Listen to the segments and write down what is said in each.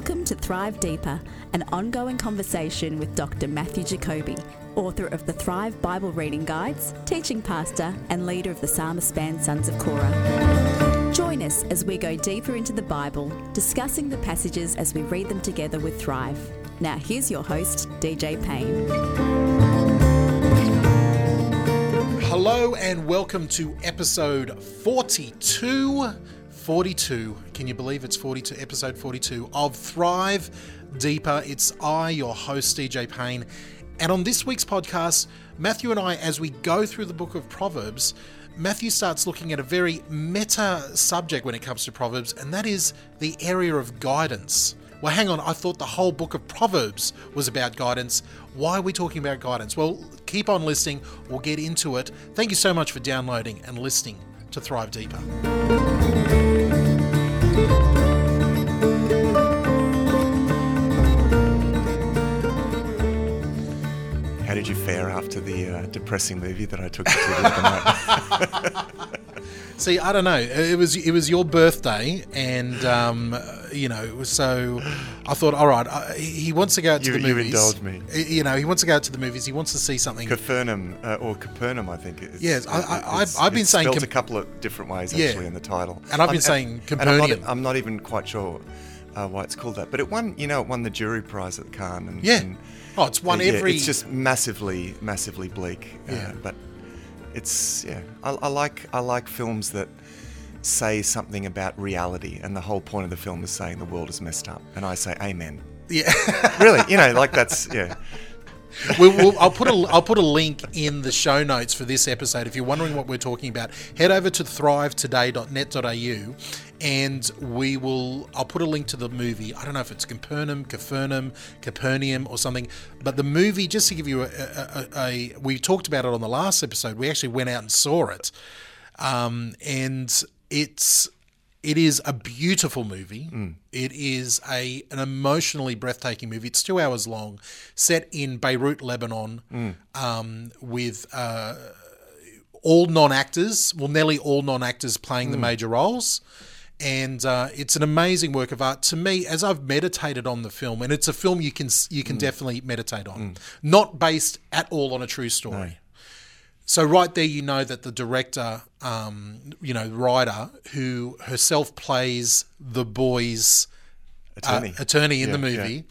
Welcome to Thrive Deeper, an ongoing conversation with Dr. Matthew Jacoby, author of the Thrive Bible Reading Guides, teaching pastor, and leader of the Psalmist band Sons of Korah. Join us as we go deeper into the Bible, discussing the passages as we read them together with Thrive. Now, here's your host, DJ Payne. Hello and welcome to episode 42. 42. Can you believe it's 42? Episode 42 of Thrive Deeper. It's I, your host, DJ Payne. And on this week's podcast, Matthew and I, as we go through the book of Proverbs, Matthew starts looking at a very meta subject when it comes to Proverbs, and that is the area of guidance. Well, hang on, I thought the whole book of Proverbs was about guidance. Why are we talking about guidance? Well, keep on listening, we'll get into it. Thank you so much for downloading and listening to Thrive Deeper. How did you fare after the uh, depressing movie that I took you to the other night? See, I don't know. It was it was your birthday, and um, you know, so I thought, all right, uh, he wants to go out to You- the you movies. indulged me. You know, he wants to go out to the movies. He wants to see something. Capernaum, uh, or Capernaum, I think. It's, Yes, I- I- I've- I've been saying spelled Com- a couple of different ways Yeah. actually in the title, And I've been I'm- saying and I'm not, I'm not even quite sure uh, why it's called that, but it won. You know, it won the jury prize at Cannes. And, Yeah. and, Oh, it's won uh, yeah, every. It's just massively, massively bleak. uh, Yeah. but it's yeah. I, I like I like films that say something about reality, and the whole point of the film is saying the world is messed up, and I say amen. yeah. really, you know, like that's yeah. We'll, we'll, I'll put a I'll put a link in the show notes for this episode. If you're wondering what we're talking about, head over to thrivetoday.net.au, and we will. I'll put a link to the movie. I don't know if it's Capernaum, Capernaum, Capernaum, or something. But the movie, just to give you a, a, a, a we talked about it on the last episode. We actually went out and saw it, um, and it's it is a beautiful movie. It is a an emotionally breathtaking movie. It's two hours long, set in Beirut, Lebanon, um, with uh, all non actors. Well, nearly all non actors playing the major roles. And uh, it's an amazing work of art to me. As I've meditated on the film, and it's a film you can you can definitely meditate on, not based at all on a true story. So right there, you know that the director, um, you know, writer who herself plays the boy's uh, Attorney. attorney in the Yeah, yeah. movie,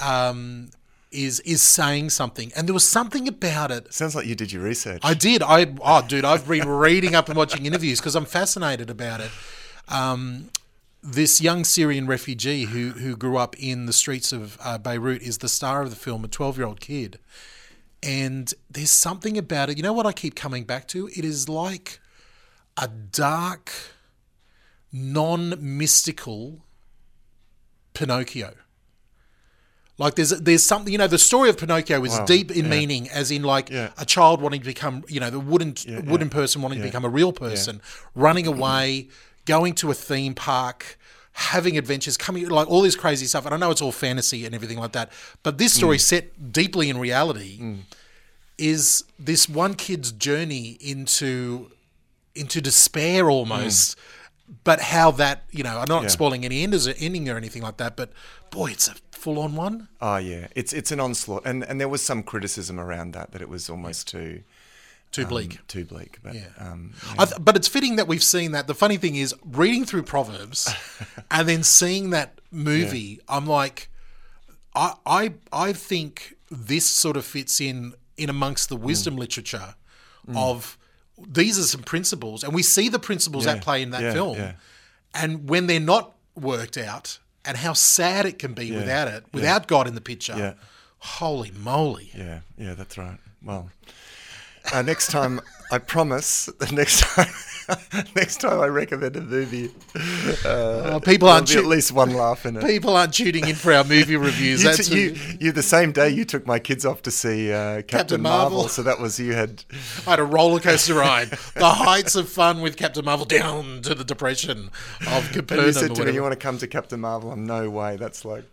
um, is is saying something, and there was something about it. Sounds like you did your research. I did. I oh, dude, I've been reading up and watching interviews because I'm fascinated about it. Um, this young Syrian refugee who who grew up in the streets of uh, Beirut is the star of the film, a 12 year old kid. And there's something about it. You know what I keep coming back to? It is like a dark, non mystical Pinocchio. Like there's there's something you know the story of Pinocchio is Wow, deep in yeah. meaning, as in like Yeah. a child wanting to become you know the wooden Yeah, wooden person wanting to become a real person, running away, going to a theme park, having adventures, coming like all this crazy stuff. And I know it's all fantasy and everything like that, but this Mm. story set deeply in reality is this one kid's journey into into despair almost. But how that you know, I'm not Yeah. spoiling any enders ending or anything like that. But boy, it's a full on one. Oh yeah, it's it's an onslaught, and and there was some criticism around that that it was almost too Too um, bleak. too bleak. But Yeah. um, I th- but it's fitting that we've seen that. The funny thing is, reading through Proverbs and then seeing that movie, I'm like, I, I, I think this sort of fits in in amongst the Mm. wisdom literature of these are some principles, and we see the principles at play in that Yeah, film. yeah. And when they're not worked out, and how sad it can be without it, without God in the picture. Yeah. Holy moly! yeah, yeah, that's right. Well, uh, next time I promise. The next time, next time I recommend a movie, uh, Uh, people aren't at least one laugh in it. people aren't tuning in for our movie reviews. You, t- you, you, the same day you took my kids off to see uh, Captain, Marvel. Marvel. so that was you had I had a roller coaster ride. the heights of fun with Captain Marvel down to the depression of Capernaum. you said to me, "You want to come to Captain Marvel?" I'm no way. That's like,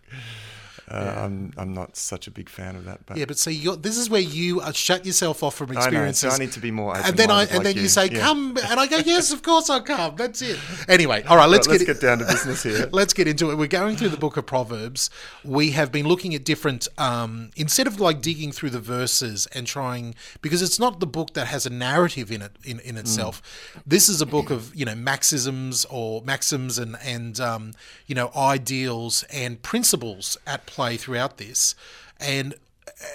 Uh, I'm I'm not such a big fan of that. But Yeah, but see, you're, this is where you uh, shut yourself off from I know, so experiences. I need to be more and then I and like then you, you. say, Yeah. "Come," and I go, "Yes, of course I'll come." That's it. Anyway, all right, let's, let's get, get down to business here. let's get into it. We're going through the book of Proverbs. We have been looking at different um, instead of like digging through the verses and trying because it's not the book that has a narrative in it in, in itself. This is a book of you know maxims or maxims and and um, you know ideals and principles at play throughout this, and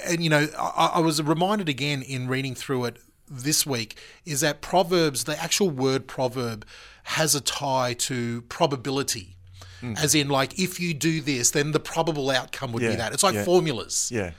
and you know I, I was reminded again in reading through it this week is that proverbs the actual word proverb has a tie to probability. Mm. As in like if you do this then the probable outcome would be that. It's like yeah. formulas. Yeah.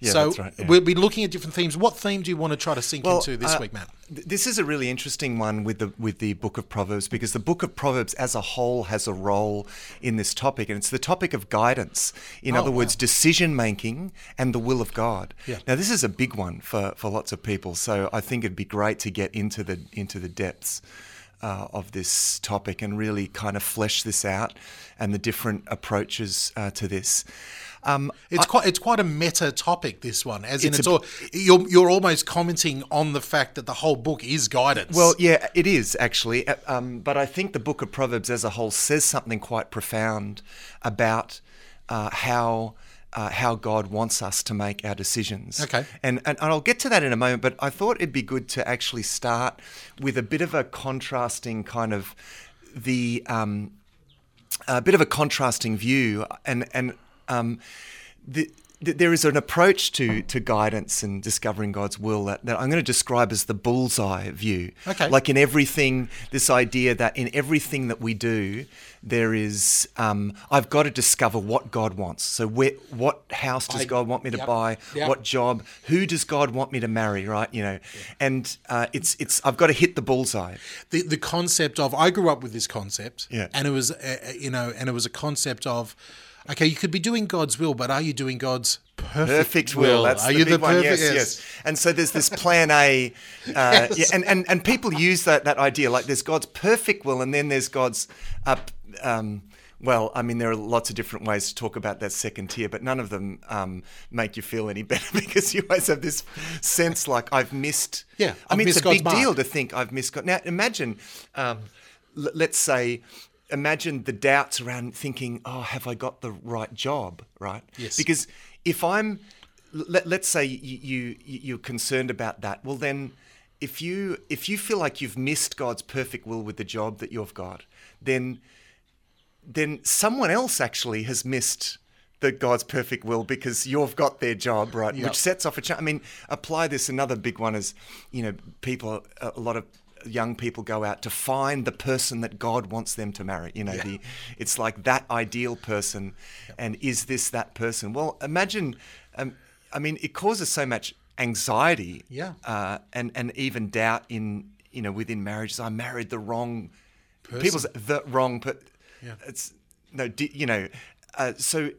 Yeah, so that's right. yeah. we'll be looking at different themes what theme do you want to try to sink Well, into this uh, week matt th- This is a really interesting one with the with the book of Proverbs because the book of Proverbs as a whole has a role in this topic, and it's the topic of guidance. In Oh, other wow. words, decision making and the will of God. Yeah. Now, this is a big one for for lots of people, so I think it'd be great to get into the into the depths. Uh, of this topic and really kind of flesh this out and the different approaches uh, to this. Um, it's quite it's quite a meta topic this one as in It's it's a- all you're you're almost commenting on the fact that the whole book is guidance Well, yeah, it is actually. Uh, Um, but I think the book of Proverbs as a whole says something quite profound about uh, how. Uh, how God wants us to make our decisions. Okay. And, and and I'll get to that in a moment, but I thought it'd be good to actually start with a bit of a contrasting kind of the um, a bit of a contrasting view, and and um, the, th- there is an approach to to guidance and discovering God's will that, that I'm going to describe as the bullseye view. Okay. Like in everything, this idea that in everything that we do, there is um, I've got to discover what God wants. So where, what house does I- God want me to yep, buy? yep. What job? Who does God want me to marry? Right? You know, and uh, it's it's I've got to hit the bullseye. the the concept of I grew up with this concept, Yeah. and it was uh, uh, you know, and it was a concept of, okay, you could be doing God's will, but are you doing God's perfect, perfect will. That's are the you big the one. perfect? Yes, yes. And so there's this plan A, uh, yeah, and, and and people use that that idea like there's God's perfect will, and then there's God's up. Um, well, I mean, there are lots of different ways to talk about that second tier, but none of them um, make you feel any better because you always have this sense like I've missed. Yeah, I I've mean, missed it's a big God's deal to think I've missed God. Now, imagine, um, l- let's say, imagine the doubts around thinking, oh, have I got the right job? Right? Yes. Because if I'm, let, let's say you, you you're concerned about that, well then, if you if you feel like you've missed God's perfect will with the job that you've got, then then someone else actually has missed the God's perfect will because you've got their job right, Yep. which sets off a. Ch- I mean, apply this. Another big one is, you know, people. A lot of young people go out to find the person that God wants them to marry. You know, Yeah. the it's like that ideal person, and is this that person? Well, imagine. Um, I mean, it causes so much anxiety. Yeah. Uh, and and even doubt in you know within marriages. I married the wrong. People's the wrong. But Yeah. it's no. You know. Uh, so.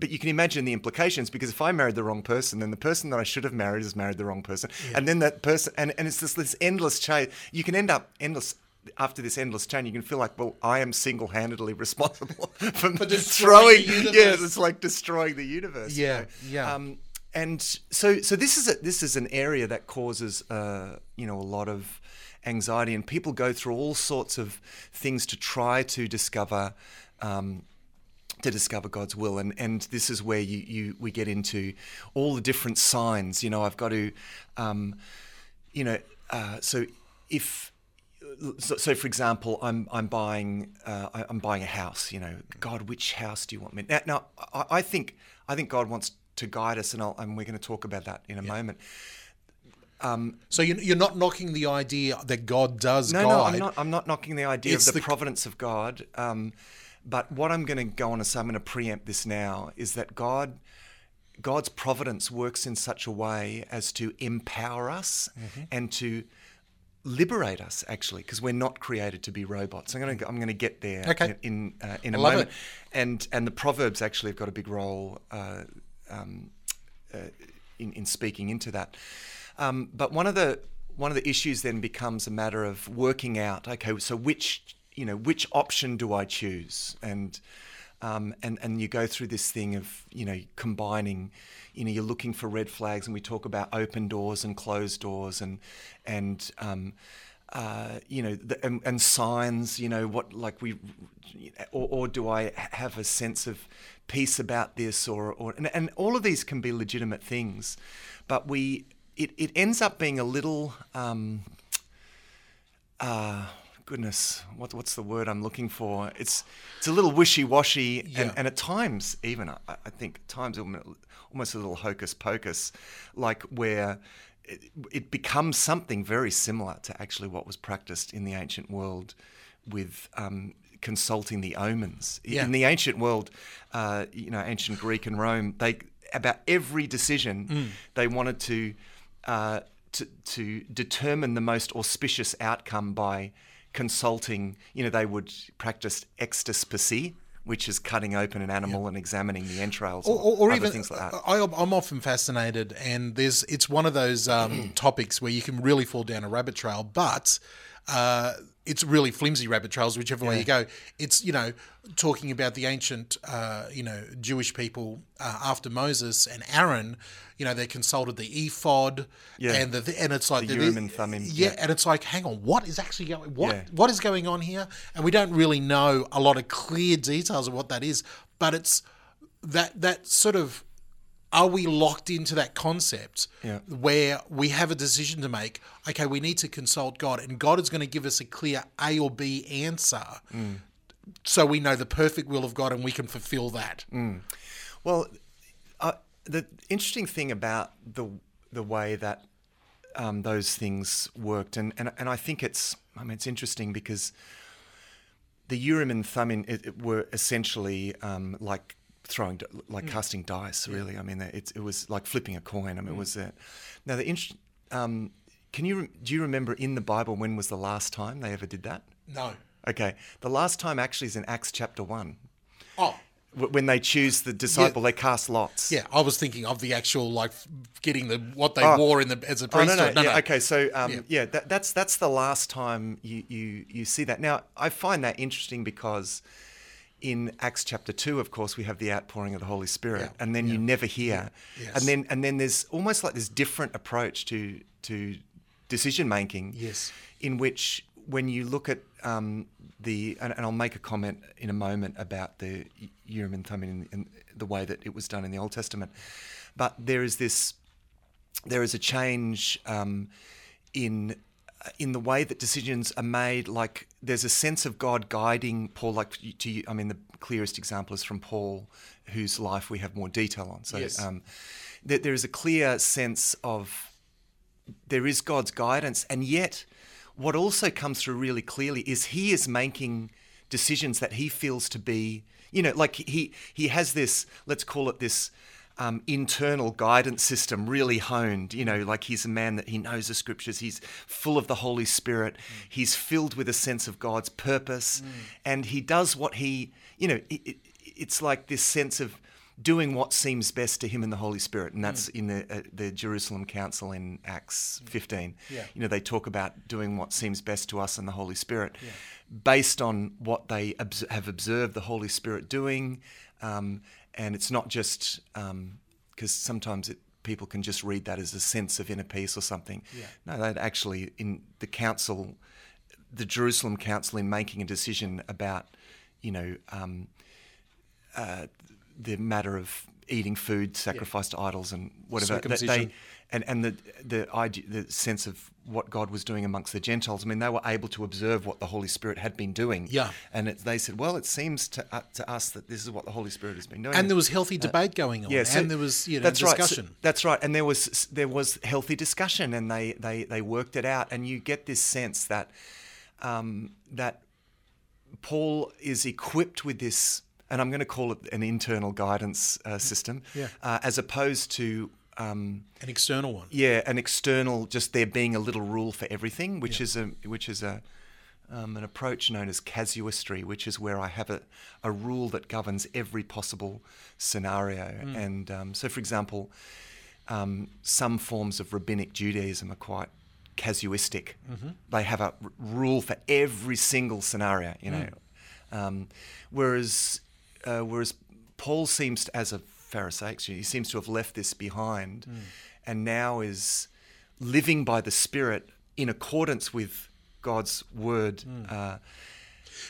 But you can imagine the implications because if I married the wrong person, then the person that I should have married has married the wrong person, and then that person, and, and it's this this endless chain. You can end up endless after this endless chain. You can feel like, well, I am single-handedly responsible for, destroying throwing. the universe. Yeah, it's like destroying the universe. you Yeah, know. yeah. Um, and so, so this is a, this is an area that causes, uh, you know, a lot of anxiety, and people go through all sorts of things to try to discover. Um, to discover God's will, and and this is where you, you we get into all the different signs. You know, I've got to, um, you know, uh, so if so, so for example, I'm I'm buying uh, I'm buying a house. You know, God, which house do you want me? Now, now I, I think I think God wants to guide us, and, I'll, and we're going to talk about that in a moment. Um, So you're, you're not knocking the idea that God does No, guide. no, I'm not. I'm not knocking the idea It's of the, the- providence of God. Um, but what I'm going to go on and say, I'm going to preempt this now, is that God, God's providence works in such a way as to empower us Mm-hmm. and to liberate us, actually, because we're not created to be robots. I'm going to. I'm going to get there Okay. in in, uh, in a moment. it. And and the proverbs actually have got a big role. Uh, um, uh, in, in speaking into that. Um, but one of the one of the issues then becomes a matter of working out. Okay, so which you know which option do I choose? And Um, and, and you go through this thing of, you know, combining, you know, you're looking for red flags and we talk about open doors and closed doors and, and, um, uh, you know, the, and, and, signs, you know, what like we, or, or, do I have a sense of peace about this, or, or and, and all of these can be legitimate things, but we, it, it ends up being a little, um, uh, goodness, what, what's the word I'm looking for? It's it's a little wishy washy, yeah. and, and, at times even I, I think at times almost a little hocus pocus, like where it, it, becomes something very similar to actually what was practiced in the ancient world with. Um, consulting the omens yeah. in the ancient world, uh, you know, ancient Greek and Rome, they about every decision mm. they wanted to, uh, to to determine the most auspicious outcome by consulting, you know, they would practice extispicy, which is cutting open an animal yeah. and examining the entrails, or, or, or even things like that. I, am often fascinated, and there's it's one of those um, topics where you can really fall down a rabbit trail, but. Uh, it's really flimsy rabbit trails, whichever yeah. way you go. It's you know talking about the ancient uh, you know Jewish people uh, after Moses and Aaron. You know they consulted the ephod, yeah. and the and it's like the Urim and Thummim. Yeah, yeah, and it's like, hang on, what is actually going? What yeah. what is going on here? And we don't really know a lot of clear details of what that is, but it's that that sort of are we locked into that concept yeah. where we have a decision to make? Okay, we need to consult God, and God is going to give us a clear A or B answer, mm. so we know the perfect will of God, and we can fulfill that. Mm. Well, uh, the interesting thing about the the way that um, those things worked, and, and and I think it's I mean it's interesting because the Urim and Thummim it, it were essentially um, like throwing like mm. casting dice. Really, yeah. I mean, it, it was like flipping a coin. I mean, mm. it was that. Now the int- um, can you do you remember in the Bible when was the last time they ever did that? No. Okay, the last time actually is in Acts chapter one. Oh. When they choose the disciple, yeah. they cast lots. Yeah, I was thinking of the actual like getting the what they oh. wore in the as a priesthood. Oh, no, no, no, yeah, Okay, so um, yeah, yeah that, that's that's the last time you, you you see that. Now I find that interesting because in Acts chapter two, of course, we have the outpouring of the Holy Spirit, yeah. and then yeah. you never hear, yeah. yes. and then and then there's almost like this different approach to to decision making. Yes, in which when you look at um, the and, and, I'll make a comment in a moment about the Urim and Thummim and the way that it was done in the Old Testament, but there is this there is a change um, in in the way that decisions are made, like there's a sense of God guiding Paul. Like to you, I mean, the clearest example is from Paul, whose life we have more detail on. So yes. um, there, there is a clear sense of there is God's guidance, and yet what also comes through really clearly is he is making decisions that he feels to be, you know, like he he has this, let's call it this um, internal guidance system really honed. You know, like he's a man that he knows the scriptures, he's full of the Holy Spirit, mm. he's filled with a sense of God's purpose, mm. and he does what he, you know, it, it, it's like this sense of doing what seems best to him and the Holy Spirit, and that's mm. in the uh, the Jerusalem Council in Acts mm. 15. Yeah. You know, they talk about doing what seems best to us and the Holy Spirit, yeah. based on what they obs- have observed the Holy Spirit doing. Um, and it's not just because um, sometimes it, people can just read that as a sense of inner peace or something. Yeah. No, that actually in the council, the Jerusalem Council, in making a decision about, you know, um, uh, the matter of eating food sacrificed yeah. to idols and whatever. They, and and the the idea, the sense of what God was doing amongst the Gentiles. I mean, they were able to observe what the Holy Spirit had been doing. Yeah, and it, they said, well, it seems to uh, to us that this is what the Holy Spirit has been doing. And there was healthy uh, debate uh, going on. Yeah, so and there was you know that's discussion. Right. So, that's right, and there was there was healthy discussion, and they they they worked it out, and you get this sense that um, that Paul is equipped with this and I'm going to call it an internal guidance uh, system, yeah. uh, as opposed to um, an external one. Yeah, an external, just there being a little rule for everything, which yeah. is a which is a um, an approach known as casuistry, which is where I have a, a rule that governs every possible scenario. Mm. And um, so, for example, um, some forms of rabbinic Judaism are quite casuistic. Mm-hmm. They have a r- rule for every single scenario, you know. Mm. Um, whereas uh, whereas Paul seems, to, as a Pharisaic, he seems to have left this behind, and now is living by the Spirit in accordance with God's word. Uh,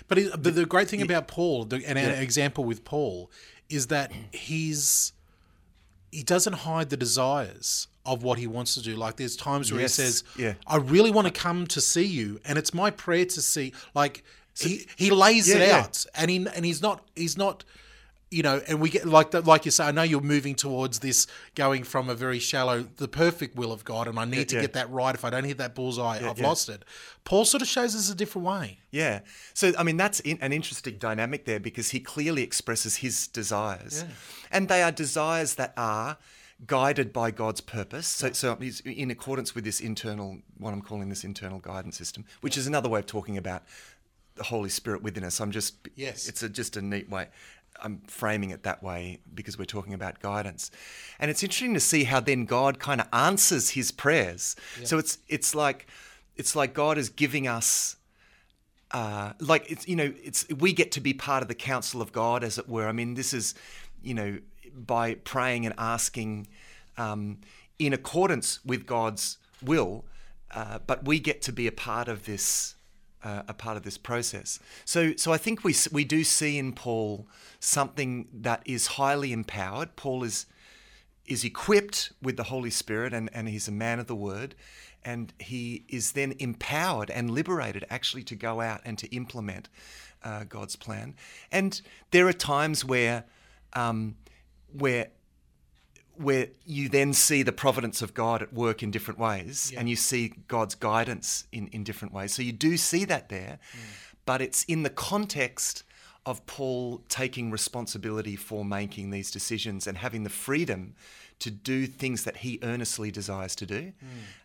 But, it, but the great thing about Paul, the, and Yeah. an example with Paul, is that he's he doesn't hide the desires of what he wants to do. Like there's times where Yes, he says, yeah. "I really want to come to see you," and it's my prayer to see. Like he he lays it Yeah, yeah. out, and he and he's not he's not. You know, and we get like that, like you say. I know you're moving towards this, going from a very shallow, the perfect will of God, and I need to yeah. get that right. If I don't hit that bullseye, I've yeah. lost it. Paul sort of shows us a different way. Yeah. So, I mean, that's in, an interesting dynamic there because he clearly expresses his desires. And they are desires that are guided by God's purpose. So, so he's in accordance with this internal, what I'm calling this internal guidance system, which is another way of talking about the Holy Spirit within us. I'm just, Yes. it's a, just a neat way. I'm framing it that way because we're talking about guidance. And it's interesting to see how then God kind of answers his prayers. So it's, it's like, it's like God is giving us uh, like it's you know it's we get to be part of the council of God as it were. I mean, this is you know by praying and asking um, in accordance with God's will, uh, but we get to be a part of this. Uh, a part of this process. So, so I think we we do see in Paul something that is highly empowered. Paul is is equipped with the Holy Spirit and, and he's a man of the word. And he is then empowered and liberated actually to go out and to implement uh, God's plan. And there are times where, um, where, where you then see the providence of God at work in different ways and you see God's guidance in, in different ways. So you do see that there, but it's in the context of Paul taking responsibility for making these decisions and having the freedom to do things that he earnestly desires to do.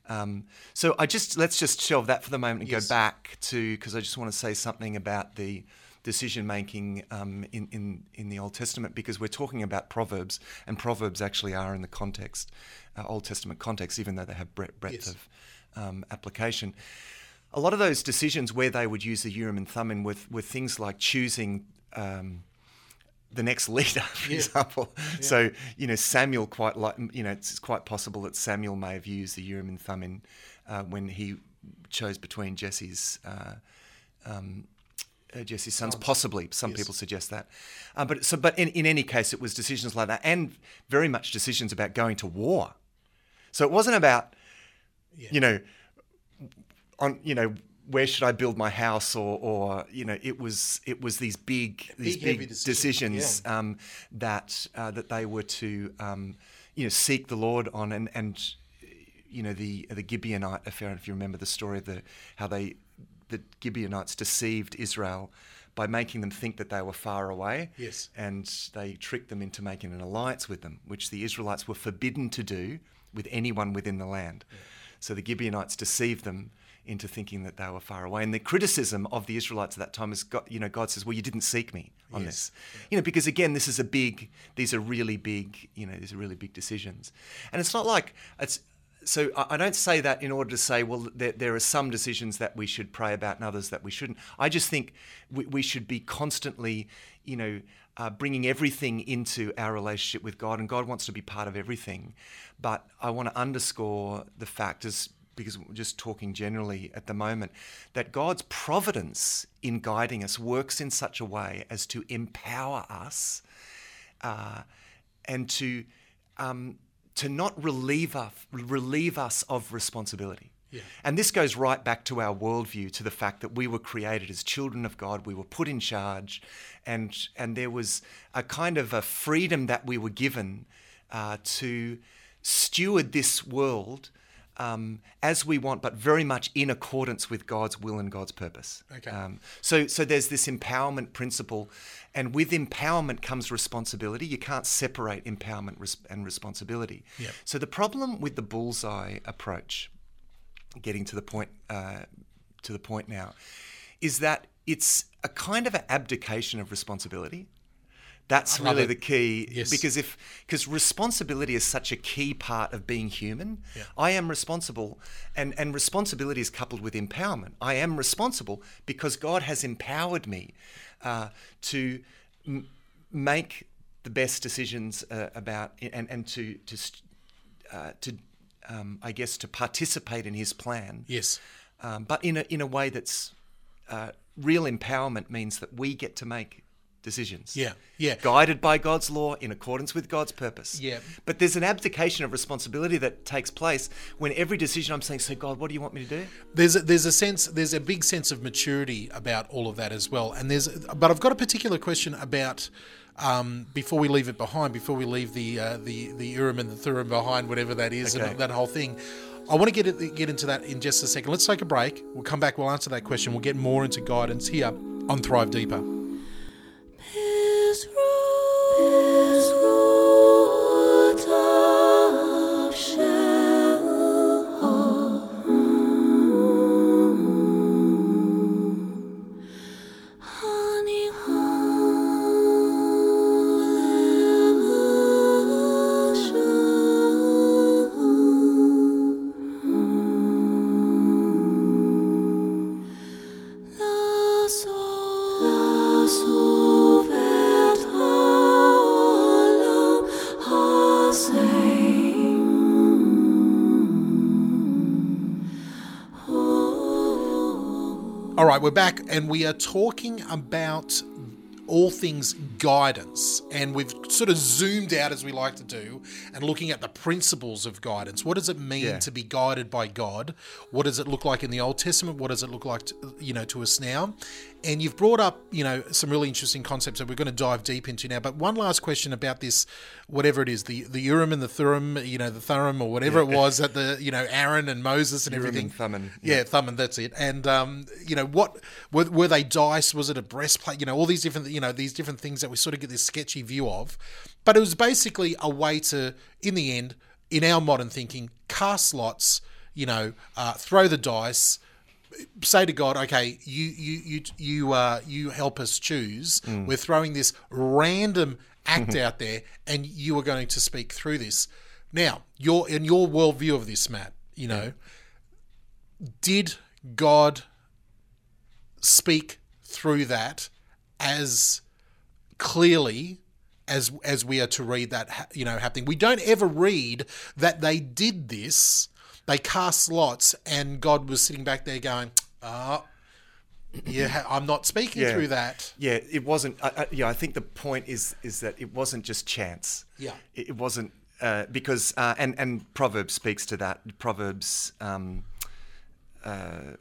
Um, so I just let's just shelve that for the moment and Yes. go back to because I just want to say something about the decision making um, in, in in the Old Testament because we're talking about proverbs and proverbs actually are in the context uh, Old Testament context even though they have breadth, breadth Yes. of um, application. A lot of those decisions where they would use the Urim and Thummim were, were things like choosing um, the next leader, for example. So you know Samuel quite like you know it's quite possible that Samuel may have used the Urim and Thummim uh, when he chose between Jesse's. Uh, um, uh, Jesse's sons, possibly. Some Yes. people suggest that, uh, but so. But in, in any case, it was decisions like that, and very much decisions about going to war. So it wasn't about, you know, on you know where should I build my house or or you know it was it was these big these Big, decisions, decisions um, that uh, that they were to um, you know seek the Lord on and and you know the the Gibeonite affair if you remember the story of the how they the Gibeonites deceived Israel by making them think that they were far away Yes. and they tricked them into making an alliance with them which the Israelites were forbidden to do with anyone within the land so the Gibeonites deceived them into thinking that they were far away. And the criticism of the Israelites at that time is, God, you know, God says, "Well, you didn't seek me on Yes. this," you know, because again, this is a big, these are really big, you know, these are really big decisions, and it's not like it's. So I don't say that in order to say, well, there, there are some decisions that we should pray about and others that we shouldn't. I just think we, we should be constantly, you know, uh, bringing everything into our relationship with God, and God wants to be part of everything. But I want to underscore the fact, as because we're just talking generally at the moment, that God's providence in guiding us works in such a way as to empower us uh, and to um, to not relieve us, relieve us of responsibility. And this goes right back to our worldview, to the fact that we were created as children of God, we were put in charge, and and there was a kind of a freedom that we were given uh, to steward this world um, as we want, but very much in accordance with God's will and God's purpose. Okay. Um, so, so there's this empowerment principle, and with empowerment comes responsibility. You can't separate empowerment res- and responsibility. Yep. So the problem with the bullseye approach, getting to the point, uh, to the point now, is that it's a kind of an abdication of responsibility. That's really the key Yes. because if because responsibility is such a key part of being human. Yeah. I am responsible, and and responsibility is coupled with empowerment. I am responsible because God has empowered me uh, to. M- make the best decisions uh, about and and to to uh, to um, I guess to participate in His plan. Yes. Um, but in a in a way that's uh, real empowerment means that we get to make decisions. Yeah, yeah. Guided by God's law in accordance with God's purpose. Yeah. But there's an abdication of responsibility that takes place when every decision I'm saying, so God, what do you want me to do? There's a, there's a sense there's a big sense of maturity about all of that as well. And there's but I've got a particular question about um, before we leave it behind, before we leave the uh, the the Urim and the Thurim behind, whatever that is, Okay. and that whole thing. I want to get it, get into that in just a second. Let's take a break. We'll come back. We'll answer that question. We'll get more into guidance here on Thrive Deeper. We're back and we are talking about all things guidance. And we've sort of zoomed out, as we like to do, and looking at the principles of guidance. What does it mean Yeah. to be guided by God? What does it look like in the Old Testament? What does it look like, to, you know, to us now? And you've brought up, you know, some really interesting concepts that we're going to dive deep into now. But one last question about this, whatever it is, the the Urim and the Thummim, you know, the Thummim or whatever it was that the, you know, Aaron and Moses and Urim everything. and Thummim, Yeah, yeah. Thummim, that's it. And um, you know, what were, were they dice? Was it a breastplate? You know, all these different, you know, these different things that we sort of get this sketchy view of. But it was basically a way to, in the end, in our modern thinking, cast lots. You know, uh, throw the dice. Say to God, okay, you you you you uh, you help us choose. We're throwing this random act out there, and you are going to speak through this. Now, your in your worldview of this, Matt, you know, did God speak through that as clearly as as we are to read that you know happening? We don't ever read that they did this. They cast lots, and God was sitting back there going, "Ah, yeah, I'm not speaking Yeah. through that." Yeah, it wasn't. I, I, yeah, I think the point is is that it wasn't just chance. Yeah. it, it wasn't uh, because uh, and and Proverbs speaks to that. Proverbs, um, uh,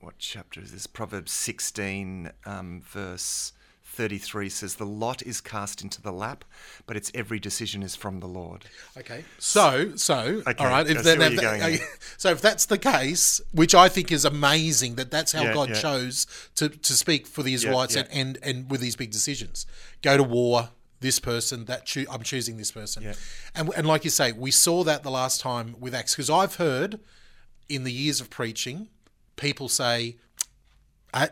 what chapter is this? Proverbs sixteen, um, verse. 33 says, The lot is cast into the lap, but its every decision is from the Lord. Okay. So, so, Okay, all right. I see where that- going okay, so if that's the case, which I think is amazing that that's how Yeah, God yeah. chose to, to speak for the Israelites yeah. And, and and with these big decisions, go to war. This person, that choo- I'm choosing this person, Yeah. and and like you say, we saw that the last time with Acts because I've heard in the years of preaching, people say, "Ah,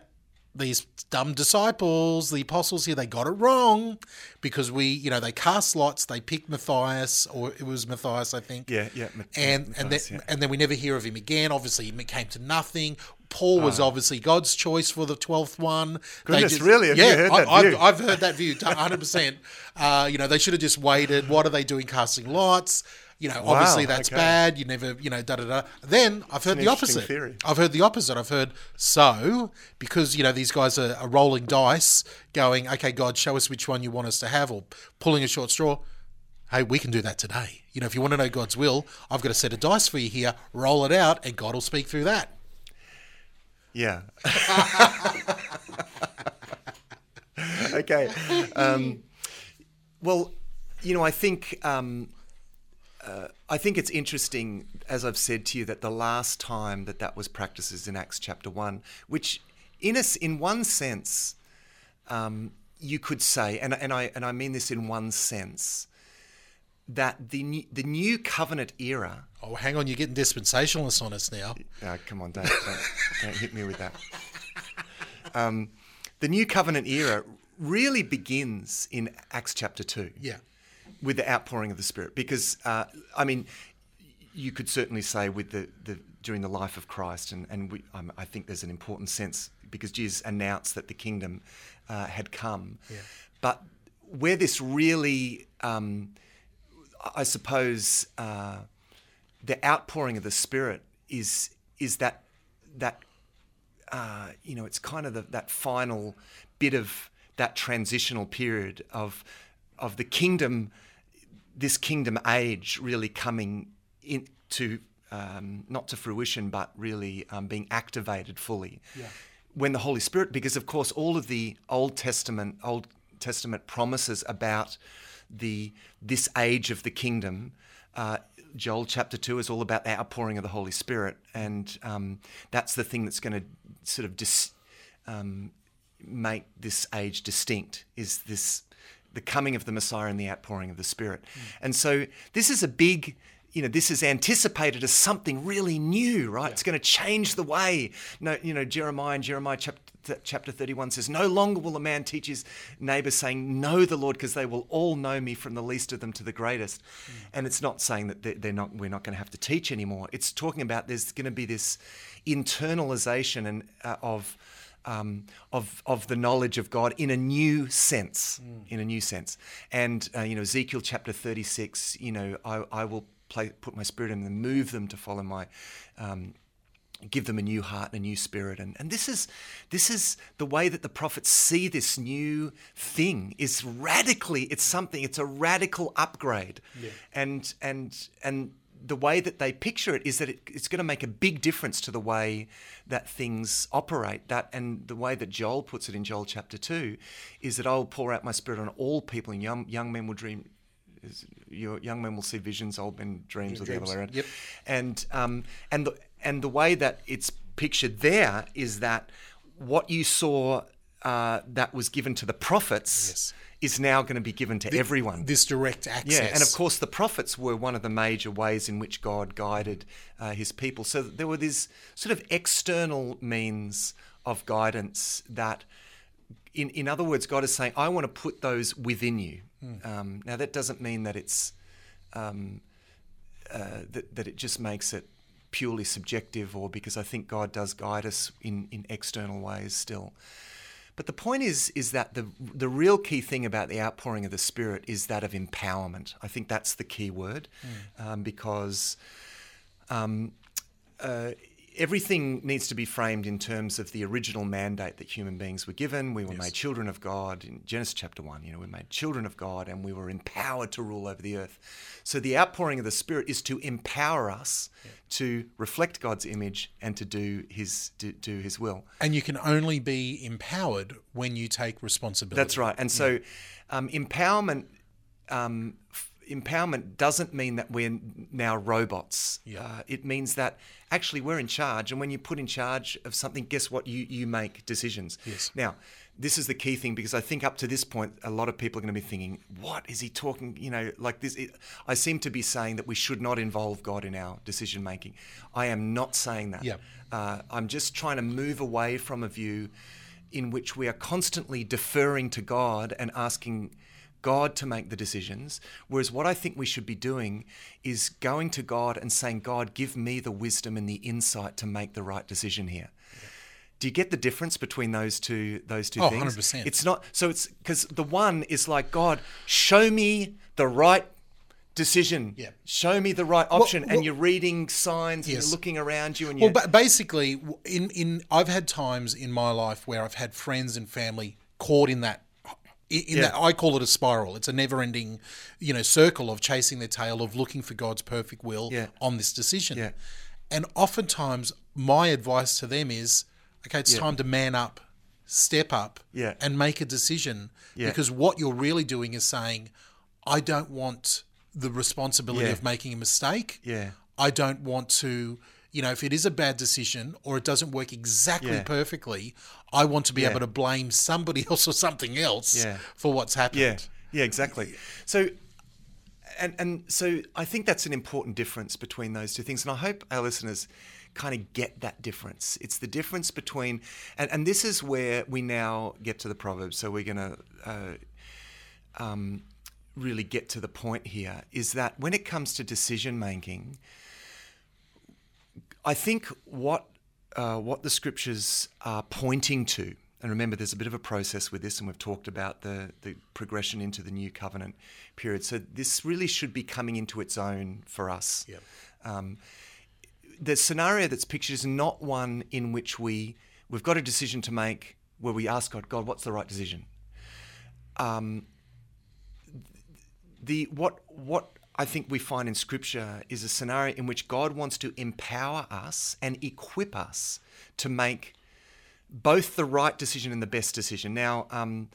these dumb disciples, the apostles here, they got it wrong because we, you know, they cast lots, they picked Matthias, or it was Matthias, I think. Yeah, yeah, And and then yeah. and then we never hear of him again. Obviously, it came to nothing. Paul was obviously God's choice for the twelfth one. They. Goodness, really? Have you yeah, heard I, that I've, view? I've heard that view, hundred percent. Uh, you know, they should have just waited. What are they doing, casting lots? You know, obviously that's okay. bad. You never, you know, da da da. Then I've heard the opposite. theory. I've heard the opposite. I've heard so because you know these guys are, are rolling dice, going, okay, God, show us which one you want us to have, or pulling a short straw. Hey, we can do that today. You know, if you want to know God's will, I've got a set of dice for you here. Roll it out, and God will speak through that. Yeah. okay. Um, well, you know, I think um, uh, I think it's interesting, as I've said to you, that the last time that that was practiced is in Acts chapter one, which, in a in one sense, um, you could say, and and I and I mean this in one sense, that the new, the new covenant era Oh, hang on, you're getting dispensationalists on us now. uh, come on, don't, don't, don't hit me with that. Um, the new covenant era really begins in Acts chapter 2 Yeah. With the outpouring of the Spirit. Because, uh, I mean, you could certainly say with the, the during the life of Christ, and, and we, um, I think there's an important sense because Jesus announced that the kingdom uh, had come. Yeah. But where this really, um, I suppose, uh, the outpouring of the Spirit is is that that uh, you know it's kind of the, that final bit of that transitional period of of the kingdom, this kingdom age really coming into um, not to fruition, but really um, being activated fully. When the Holy Spirit, because of course all of the Old Testament Old Testament promises about the this age of the kingdom. Uh, Joel chapter two is all about the outpouring of the Holy Spirit, and um, that's the thing that's going to sort of dis, um, make this age distinct. Is this the coming of the Messiah and the outpouring of the Spirit? And so this is a big. You know, this is anticipated as something really new, right? It's going to change the way. No, you know, Jeremiah and Jeremiah chapter, chapter 31 says, No longer will a man teach his neighbor, saying, Know the Lord, because they will all know me from the least of them to the greatest. And it's not saying that they're- they're not, we're not going to have to teach anymore. It's talking about there's going to be this internalization and, uh, of, um, of, of the knowledge of God in a new sense, in a new sense. And, uh, you know, Ezekiel chapter 36, you know, I, I will play, put my spirit in them, move them to follow my, um, give them a new heart and a new spirit. And, and this is this is the way that the prophets see this new thing. Is radically it's something it's a radical upgrade. And and and the way that they picture it is that it, it's going to make a big difference to the way that things operate that and the way that joel puts it in joel chapter 2 is that i'll pour out my spirit on all people and young, young men will dream your young men will see visions, old men dreams, or the other way around. Yep. And um, and the and the way that it's pictured there is that what you saw uh, that was given to the prophets Yes. Is now going to be given to everyone. This direct access. Yeah, and of course, the prophets were one of the major ways in which God guided uh, his people. So there were these sort of external means of guidance that, in, in other words, God is saying, I want to put those within you. Um, now, that doesn't mean that it's um, uh, that, that it just makes it purely subjective or because I think God does guide us in, in external ways still. But the point is, is that the the real key thing about the outpouring of the Spirit is that of empowerment. I think that's the key word, um, because um, uh, everything needs to be framed in terms of the original mandate that human beings were given. We were Yes. made children of God in Genesis chapter one. You know, we were made children of God, and we were empowered to rule over the earth. So the outpouring of the Spirit is to empower us to reflect God's image and to do His to do His will. and you can only be empowered when you take responsibility. That's right. And so, um, empowerment, um, empowerment doesn't mean that we're now robots. Yeah. Uh, it means that actually we're in charge, and when you put in charge of something, guess what? You you make decisions. Yes. Now, this is the key thing because I think up to this point, a lot of people are going to be thinking, "What is he talking?" You know, like this. It, I seem to be saying that we should not involve God in our decision making. I am not saying that. Yeah. Uh, I'm just trying to move away from a view in which we are constantly deferring to God and asking God to make the decisions. Whereas what I think we should be doing is going to God and saying, God, give me the wisdom and the insight to make the right decision here. Do you get the difference between those two those two Oh, things? 100%. It's not so it's because the one is like, God, show me the right decision. Yeah. Show me the right option. well- and you're reading signs and you're looking around you and you're ba- basically, in in I've had times in my life where I've had friends and family caught in that. In Yeah. that, I call it a spiral. It's a never-ending, you know, circle of chasing their tail of looking for God's perfect will Yeah. on this decision. Yeah. And oftentimes, my advice to them is, okay, it's time to man up, step up, Yeah. and make a decision. Because what you're really doing is saying, I don't want the responsibility of making a mistake. Yeah. I don't want to, you know, if it is a bad decision or it doesn't work exactly Yeah. perfectly, I want to be Yeah. able to blame somebody else or something else Yeah. for what's happened. Yeah, yeah, exactly. So, and and so I think that's an important difference between those two things, and I hope our listeners kind of get that difference. It's the difference between, and, and this is where we now get to the proverbs. So we're going to. Uh, um, really get to the point here is that when it comes to decision making, I think what uh, what the scriptures are pointing to and remember, there's a bit of a process with this, and we've talked about the, the progression into the new covenant period. So this really should be coming into its own for us. Yep. Um, the scenario that's pictured is not one in which we we've got a decision to make where we ask God, God, what's the right decision? Um, the what what I think we find in Scripture is a scenario in which God wants to empower us and equip us to make both the right decision and the best decision. Now, um,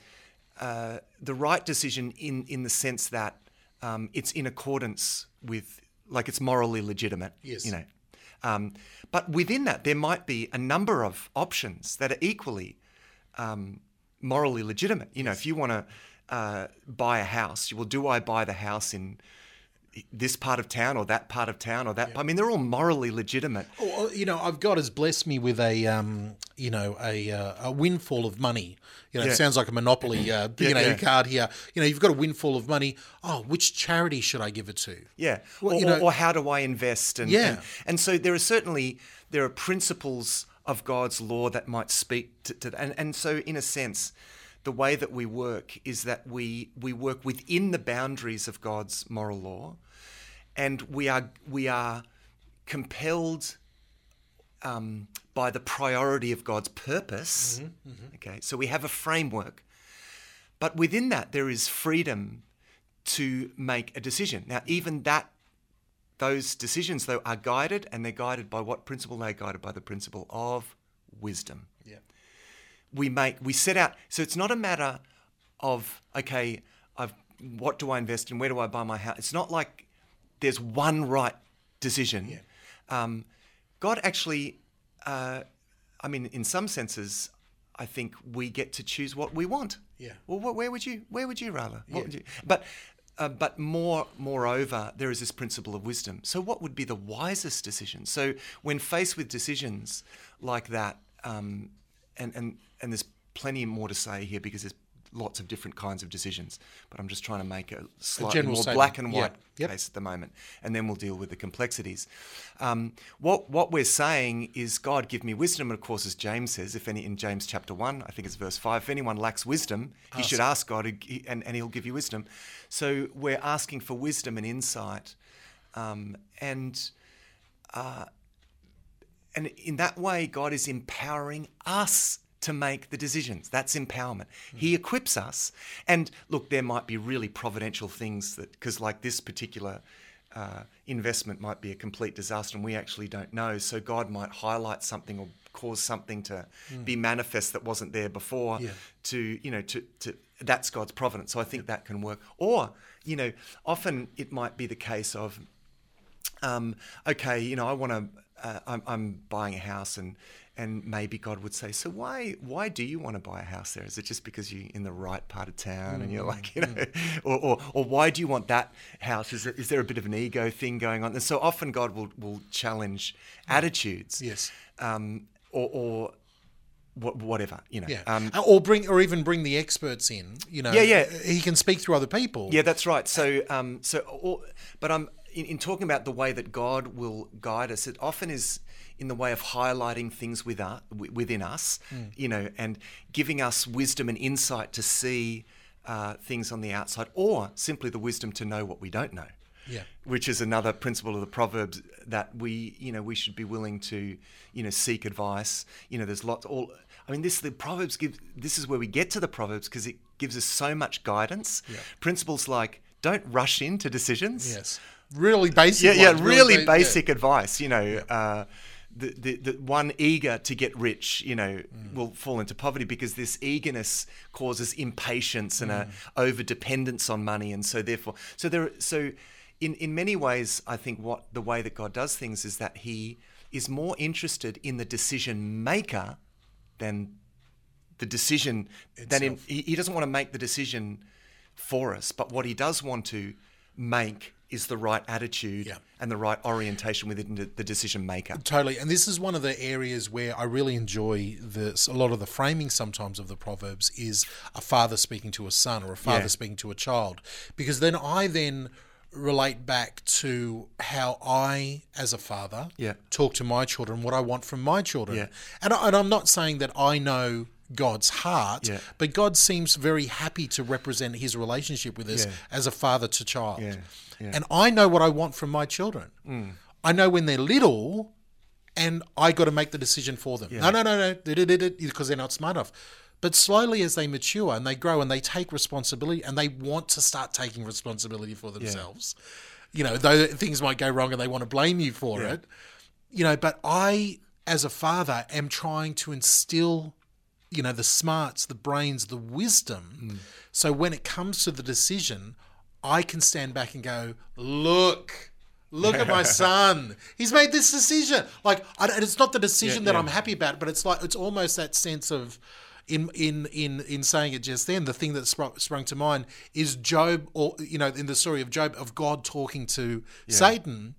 uh, the right decision in in the sense that um, it's in accordance with, like, it's morally legitimate. Yes. You know. Um, but within that, there might be a number of options that are equally um, morally legitimate. You know, if you want to uh, buy a house, well, do I buy the house in this part of town or that part of town or that? I mean, they're all morally legitimate. Oh, you know, I've God has blessed me with a, um, you know, a, uh, a windfall of money. You know, Yeah. it sounds like a monopoly, uh, you Yeah, know, yeah. card here. You know, you've got a windfall of money. Oh, which charity should I give it to? Yeah. Well, or, you know- or how do I invest? And, Yeah. And, and so there are certainly there are principles of God's law that might speak to, to that. And, and so in a sense, the way that we work is that we we work within the boundaries of God's moral law, and we are we are compelled um, by the priority of God's purpose. Okay, so we have a framework, but within that there is freedom to make a decision. Now, even that, those decisions though are guided, and they're guided by what principle? They're guided by the principle of wisdom. Yeah. We make we set out. So it's not a matter of okay, I've what do I invest in? Where do I buy my house? It's not like there's one right decision. Um, God actually, uh, I mean, in some senses, I think we get to choose what we want. Yeah. Well, wh- where would you? Where would you rather? What would you? But, uh, but more, moreover, there is this principle of wisdom. So, what would be the wisest decision? So, when faced with decisions like that, um, and and and there's plenty more to say here because there's lots of different kinds of decisions. But I'm just trying to make a slightly general more statement. black and Yeah. white Yep. case at the moment, and then we'll deal with the complexities. Um, what what we're saying is, God, give me wisdom. And of course, as James says, if any in James chapter one, I think it's verse five, if anyone lacks wisdom, he should ask God, and, and He'll give you wisdom. So we're asking for wisdom and insight, um, and and in that way, God is empowering us to make the decisions. That's empowerment. He equips us. And look, there might be really providential things that, because like this particular uh, investment might be a complete disaster and we actually don't know. So God might highlight something or cause something to be manifest that wasn't there before Yeah. to, you know, to, to, that's God's providence. So I think that can work. Or, you know, often it might be the case of, um, okay, you know, I want to, uh, I'm, I'm buying a house and, and maybe God would say, so why, why do you want to buy a house there? Is it just because you're in the right part of town and you're like, you know, or, or, or why do you want that house? Is, it, is there a bit of an ego thing going on? And so often God will, will challenge attitudes. Yes. Um, or, or whatever, you know. Yeah. Um, or bring, or even bring the experts in. You know. Yeah, yeah. He can speak through other people. Yeah, that's right. So, um, so, or, but I'm in, in talking about the way that God will guide us. It often is in the way of highlighting things with us, within us, you know, and giving us wisdom and insight to see uh, things on the outside, or simply the wisdom to know what we don't know. Yeah. Which is another principle of the proverbs that we, you know, we should be willing to, you know, seek advice. You know, there's lots. All I mean, this the proverbs give. This is where we get to the proverbs because it gives us so much guidance. Yeah. Principles like don't rush into decisions. Yes. Really basic. Yeah, yeah, ones, really ba- basic advice. You know, uh, the, the the one eager to get rich, you know, Mm. will fall into poverty because this eagerness causes impatience and Mm. a over dependence on money, and so therefore, so there, so in in many ways, I think what the way that God does things is that He is more interested in the decision maker than the decision than in, he, he doesn't want to make the decision for us, but what he does want to make is the right attitude Yeah. and the right orientation within the, decision maker. Totally, and this is one of the areas where I really enjoy this. A lot of the framing sometimes of the proverbs is a father speaking to a son or a father Yeah. speaking to a child, because then I then relate back to how I, as a father, Yeah. talk to my children, what I want from my children, Yeah. and, I, and I'm not saying that I know God's heart, Yeah. but God seems very happy to represent his relationship with us Yeah. as a father to child. Yeah, yeah. Mm. And I know what I want from my children. I know when they're little and I got to make the decision for them. No, no, no, no, because they're not smart enough. But slowly as they mature and they grow and they take responsibility and they want to start taking responsibility for themselves, you know, though things might go wrong and they want to blame you for it, you know, but I, as a father, am trying to instill, you know, the smarts, the brains, the wisdom. Mm. So when it comes to the decision, I can stand back and go, look. Look at my son. He's made this decision. Like, it's not the decision Yeah, that yeah. I'm happy about, but it's like it's almost that sense of, in in in in saying it just then, the thing that sprung, sprung to mind is Job, or you know, in the story of Job, of God talking to Satan.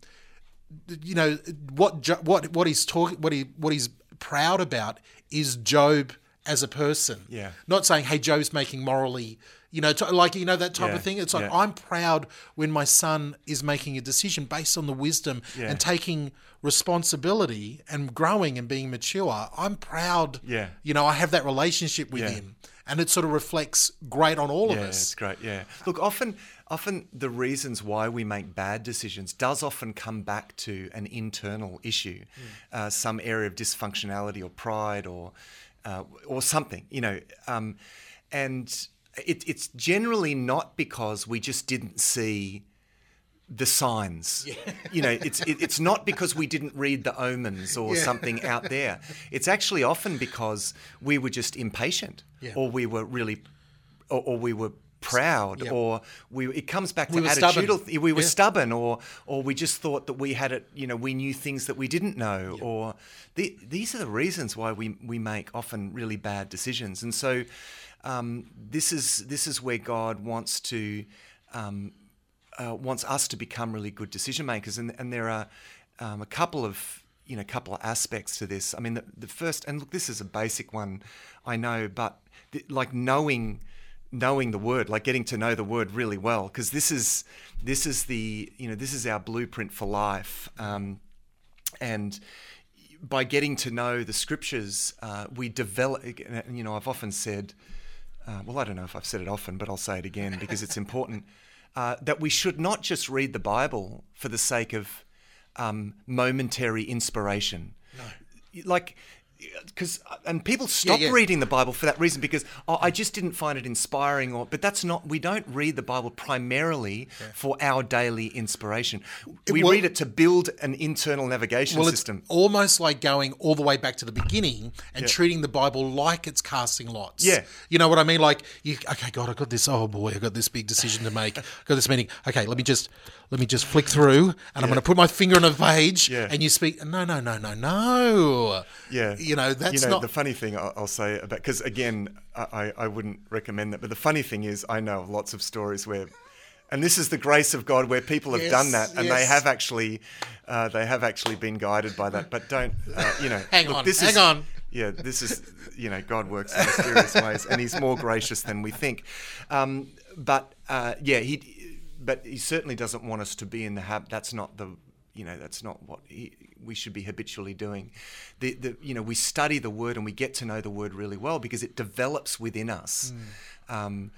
You know what what what he's talking, what he what he's proud about is Job as a person. Yeah. not saying, "Hey, Joe's making morally." You know, t- like you know that type Yeah, of thing. It's like yeah. I'm proud when my son is making a decision based on the wisdom Yeah. and taking responsibility and growing and being mature. I'm proud. Yeah. You know, I have that relationship with him, and it sort of reflects great on all of us. yeah, it's great. Yeah. Look, often, often the reasons why we make bad decisions does often come back to an internal issue, uh, some area of dysfunctionality or pride or uh, or something. You know, um, and it, it's generally not because we just didn't see the signs. You know, it's it, it's not because we didn't read the omens or something out there. It's actually often because we were just impatient, Yeah. or we were really, or, or we were proud, Yeah. or we. It comes back to We attitudinal. th- We were Yeah. stubborn, or or we just thought that we had it. You know, we knew things that we didn't know, or the, these are the reasons why we we make often really bad decisions. And so, um, this is this is where God wants to. Um, uh, wants us to become really good decision makers, and and there are um, a couple of you know a couple of aspects to this. I mean, the, the first, and look, this is a basic one, I know, but th- like knowing knowing the word, like getting to know the word really well, because this is this is the you know this is our blueprint for life, um, and by getting to know the scriptures, uh, we develop. You know, I've often said, uh, well, I don't know if I've said it often, but I'll say it again because it's important. Uh, that we should not just read the Bible for the sake of um, momentary inspiration. No. Like, because uh, and people stop yeah. reading the Bible for that reason because oh, I just didn't find it inspiring or but that's not we don't read the Bible primarily for our daily inspiration. We well- read it to build an internal navigation Well, system. it's almost like going all the way back to the beginning and treating the Bible like it's casting lots. Yeah. You know what I mean? Like, you, okay, God, I got this. Oh boy, I got this big decision to make. I got this meeting. Okay, let me just let me just flick through, and I'm going to put my finger on a page, Yeah. and you speak. No, no, no, no, no. Yeah, You know that's you know, not. the funny thing I'll, I'll say about because again, I, I wouldn't recommend that. But the funny thing is, I know lots of stories where, and this is the grace of God where people have done that and they have actually, uh, they have actually been guided by that. But don't, uh, you know, Hang look, on, this hang is, on. Yeah, this is, you know, God works in mysterious ways, and He's more gracious than we think. Um, but uh, yeah, he, but He certainly doesn't want us to be in the habit. That's not the you know that's not what he, we should be habitually doing. The, the you know we study the word and we get to know the word really well because it develops within us um,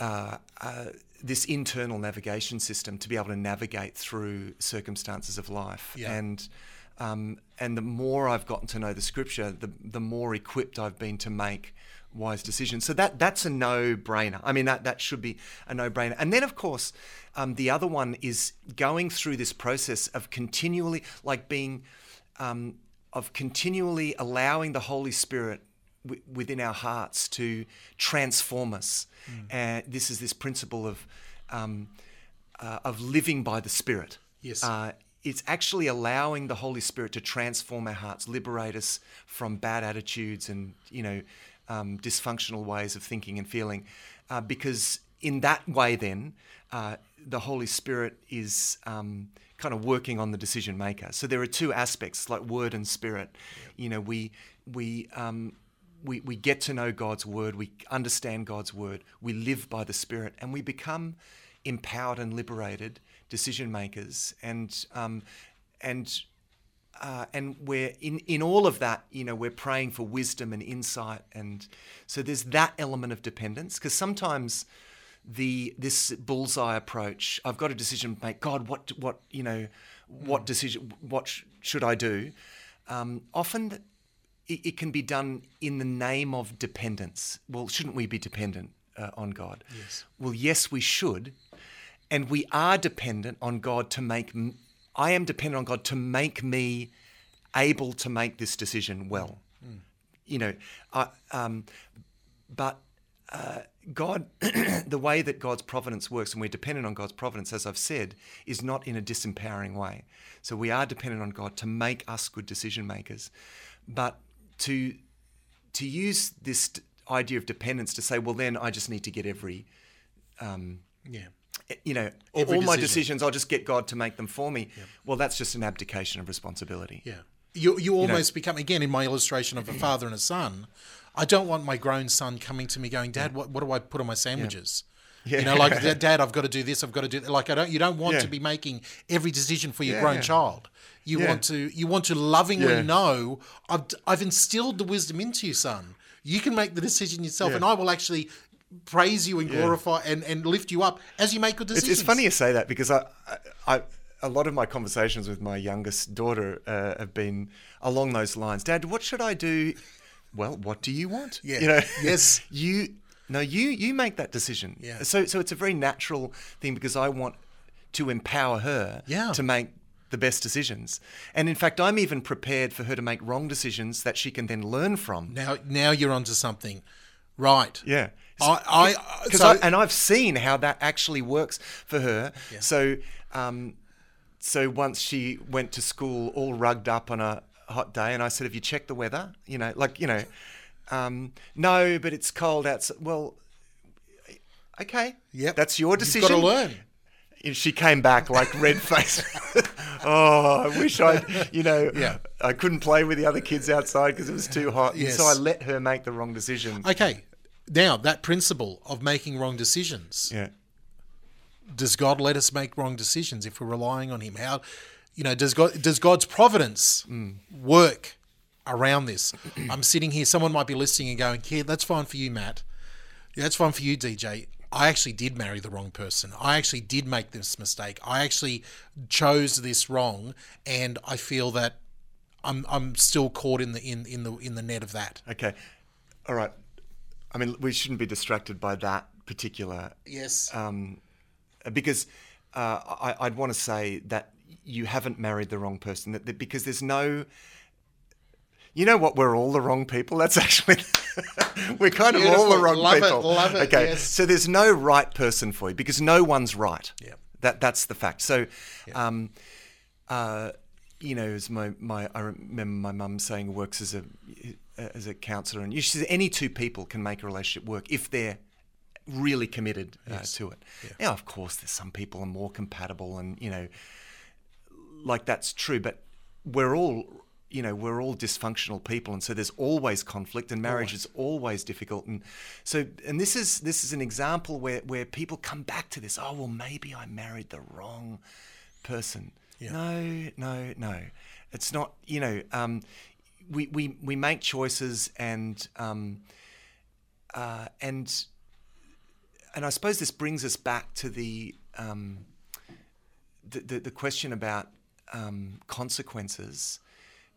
uh, uh, this internal navigation system to be able to navigate through circumstances of life. Yeah. and um, and the more I've gotten to know the scripture the the more equipped I've been to make wise decisions so that that's a no-brainer I mean that that should be a no-brainer and then of course um, the other one is going through this process of continually like being um, of continually allowing the Holy Spirit w- within our hearts to transform us. And this is this principle of um, uh, of living by the Spirit. Yes. Uh, it's actually allowing the Holy Spirit to transform our hearts, liberate us from bad attitudes and you know um, dysfunctional ways of thinking and feeling, uh, because in that way, then uh, the Holy Spirit is um, kind of working on the decision maker. So there are two aspects, like word and spirit. You know, we we um, we we get to know God's word, we understand God's word, we live by the Spirit, and we become empowered and liberated decision makers. And um, and uh, and we're in, in all of that, you know, we're praying for wisdom and insight, and so there's that element of dependence because sometimes the this bullseye approach, I've got a decision to make. God, what what you know, what decision, what sh- should I do? Um, often it, it can be done in the name of dependence. Well, shouldn't we be dependent uh, on God? Yes. Well, yes, we should, and we are dependent on God to make. m- I am dependent on God to make me able to make this decision well. You know, I, um, but uh, God, the way that God's providence works, and we're dependent on God's providence, as I've said, is not in a disempowering way. So we are dependent on God to make us good decision makers, but to to use this idea of dependence to say, well, then I just need to get every Yeah. Eh, you know, Every all my decisions, I'll just get God to make them for me. Well, that's just an abdication of responsibility. Yeah. You, you almost become, again, in my illustration of a father and a son, I don't want my grown son coming to me going, Dad, what, what do I put on my sandwiches? You know, like "Dad, Dad, I've got to do this. I've got to do that. Like I don't. You don't want Yeah. to be making every decision for your Yeah, grown yeah. child. You Yeah. want to. You want to lovingly Yeah. know. I've I've instilled the wisdom into you, son. You can make the decision yourself, Yeah. and I will actually praise you and glorify and, and lift you up as you make good It's, decisions. it's funny you say that because I, I, I, a lot of my conversations with my youngest daughter uh, have been along those lines. Dad, what should I do? Well, what do you want? Yeah. You know, Yes. you. No, you you make that decision. Yeah. So so it's a very natural thing because I want to empower her Yeah. to make the best decisions. And in fact, I'm even prepared for her to make wrong decisions that she can then learn from. Now, now you're onto something, right? Yeah. I, I, so, I, and I've seen how that actually works for her. So, um, so once she went to school all rugged up on a hot day, and I said, "Have you checked the weather?" You know, like you know, um, no, but it's cold outside. Well, okay, Yep. that's your You've decision. got to learn. And she came back like red faced. oh, I wish I, you know, Yeah. I couldn't play with the other kids outside because it was too hot. And so I let her make the wrong decision. Okay, now that principle of making wrong decisions. yeah. Does God let us make wrong decisions if we're relying on Him? How, you know, does God does God's providence mm. work around this? I'm sitting here. Someone might be listening and going, "Yeah, that's fine for you, Matt. Yeah, that's fine for you, DJ." I actually did marry the wrong person. I actually did make this mistake. I actually chose this wrong, and I feel that I'm I'm still caught in the in, in the in the net of that. Okay. All right. I mean, we shouldn't be distracted by that particular, Yes. um, because uh, I, I'd want to say that you haven't married the wrong person. That, that because there's no, you know what? We're all the wrong people. That's actually we're kind of all the Beautiful. wrong Love it, people. love it, Okay. yes. So there's no right person for you because no one's right. Yeah. That that's the fact. So. Um, uh, you know, as my, my I remember my mum saying works as a as a counsellor, and she says any two people can make a relationship work if they're really committed uh, to it. Now, of course, there's some people are more compatible, and you know, like that's true, but we're all you know we're all dysfunctional people and so there's always conflict and marriage is always difficult and so and this is this is an example where where people come back to this oh well maybe i married the wrong person. No no no. It's not you know um, we, we we make choices and um, uh, and and I suppose this brings us back to the um, the, the, the question about um, consequences,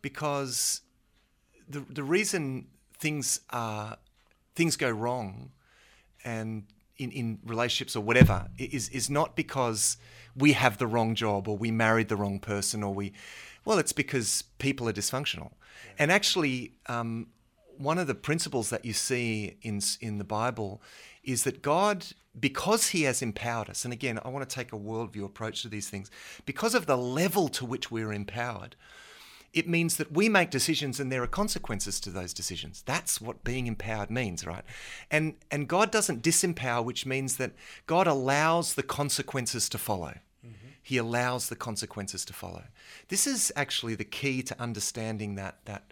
because the the reason things are things go wrong, and in, in relationships or whatever is is not because we have the wrong job or we married the wrong person or we well it's because people are dysfunctional and actually um, one of the principles that you see in in the Bible is that God because he has empowered us and again I want to take a worldview approach to these things because of the level to which we're empowered it means that we make decisions and there are consequences to those decisions. That's what being empowered means, right? And and God doesn't disempower, which means that God allows the consequences to follow. He allows the consequences to follow. This is actually the key to understanding that that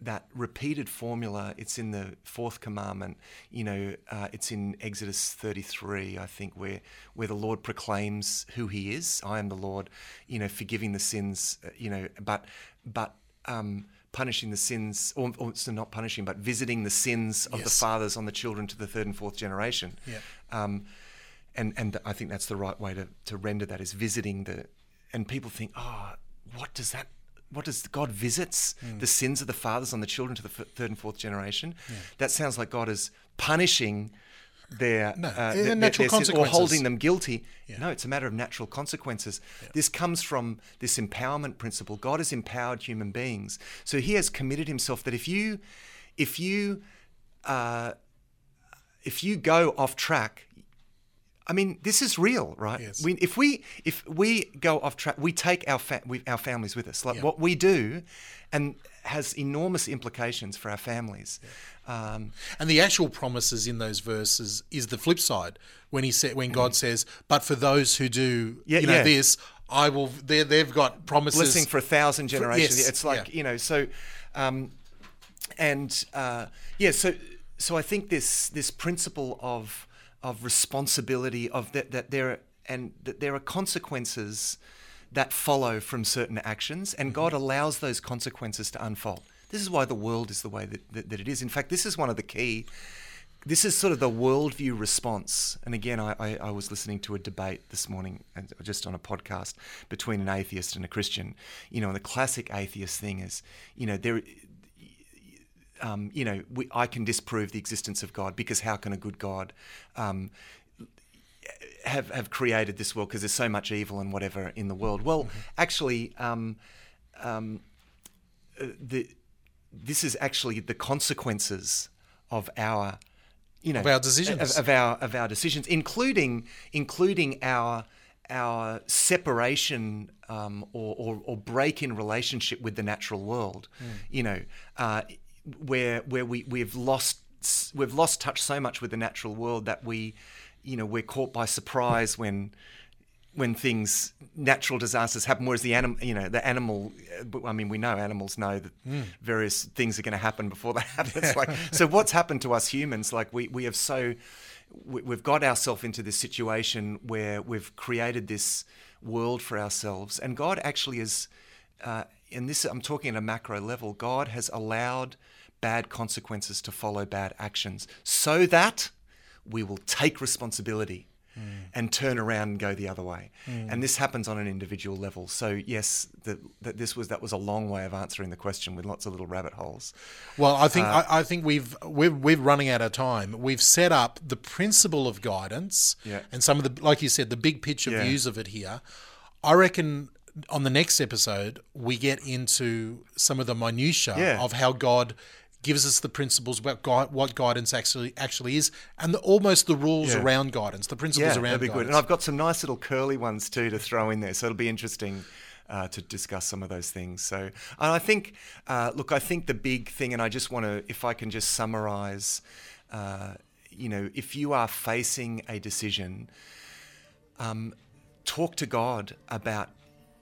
that repeated formula. It's in the fourth commandment. You know, uh, it's in Exodus 33, I think, where where the Lord proclaims who He is. I am the Lord. You know, forgiving the sins. uh, You know, but but um, punishing the sins, or, or so not punishing, but visiting the sins of the fathers on the children to the third and fourth generation. Yeah. Um, and and I think that's the right way to, to render that is visiting the and people think oh what does that what does God visits Hmm. the sins of the fathers on the children to the f- third and fourth generation? That sounds like God is punishing their, No, uh, their- natural their sins or holding them guilty. Yeah. no it's a matter of natural consequences. This comes from this empowerment principle. God has empowered human beings. So he has committed himself that if you if you uh, if you go off track, I mean, this is real, right? Yes. We, if we if we go off track, we take our fa- we, our families with us. Like Yeah. what we do, and has enormous implications for our families. Um, And the actual promises in those verses is the flip side. When he said, when God says, "But for those who do, Mm. Yeah, you know, this, I will." They they've got promises. blessing for a thousand generations. yes, it's like you know, so, um, and uh, yeah, so so I think this this principle of of responsibility of that that there and that there are consequences that follow from certain actions, and God mm-hmm. allows those consequences to unfold. This is why the world is the way that, that, that it is. In fact, this is one of the key this is sort of the worldview response. And again, I, I, I was listening to a debate this morning, and just on a podcast, between an atheist and a Christian. You know, and the classic atheist thing is, you know, there. Um, you know, we, I can disprove the existence of God because how can a good God um, have have created this world because there's so much evil and whatever in the world? Well, actually, um, um, uh, the this is actually the consequences of our you know Of our decisions. of, of our of our decisions including including our our separation um, or, or, or break in relationship with the natural world Hmm. you know uh, where where we we've lost we've lost touch so much with the natural world that we you know we're caught by surprise when when things natural disasters happen. Whereas the animal you know the animal i mean we know animals know that various things are going to happen before that happens. Like so what's happened to us humans? Like we we have so we, we've got ourselves into this situation where we've created this world for ourselves. And god actually is uh, and this i'm talking at a macro level god has allowed bad consequences to follow bad actions so that we will take responsibility and turn around and go the other way. And this happens on an individual level. So yes, that that this was that was a long way of answering the question with lots of little rabbit holes. Well, I think Uh, I, I think we've we're we're running out of time. We've set up the principle of guidance Yeah. and some of the like you said the big picture Yeah. views of it here. I reckon on the next episode we get into some of the minutiae Yeah. of how God gives us the principles about gui- what guidance actually actually is and the, almost the rules Yeah. around guidance, the principles Yeah, around that'd be guidance. good. And I've got some nice little curly ones too to throw in there, so it'll be interesting. Uh, to discuss some of those things. So, and I think, uh, look, I think the big thing, and I just want to, if I can just summarize, uh, you know, if you are facing a decision, um, talk to God about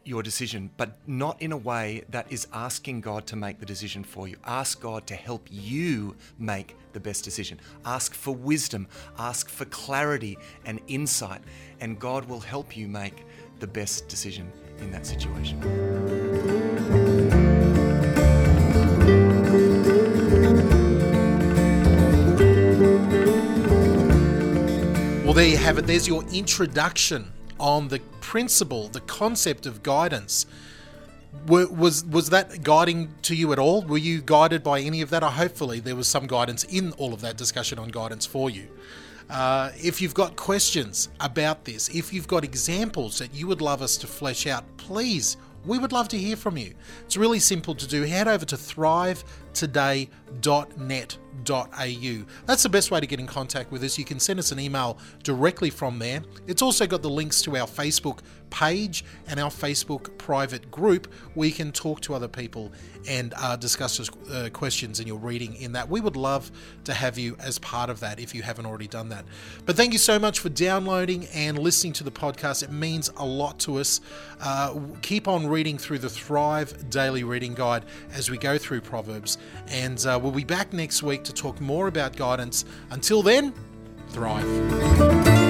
your decision, but not in a way that is asking God to make the decision for you. Ask God to help you make the best decision. Ask for wisdom, ask for clarity and insight, and God will help you make the best decision in that situation. Well, there you have it. There's your introduction on the principle, the concept of guidance. Was was that guiding to you at all? Were you guided by any of that? Or hopefully there was some guidance in all of that discussion on guidance for you. Uh, if you've got questions about this, if you've got examples that you would love us to flesh out, please, we would love to hear from you. It's really simple to do. Head over to thrivetoday.net.au. That's the best way to get in contact with us. You can send us an email directly from there. It's also got the links to our Facebook page and our Facebook private group where you can talk to other people and uh, discuss those, uh, questions in your reading in that. We would love to have you as part of that if you haven't already done that. But thank you so much for downloading and listening to the podcast. It means a lot to us. Uh, keep on reading through the Thrive Daily Reading Guide as we go through Proverbs. And uh, we'll be back next week to talk more about guidance. Until then, thrive.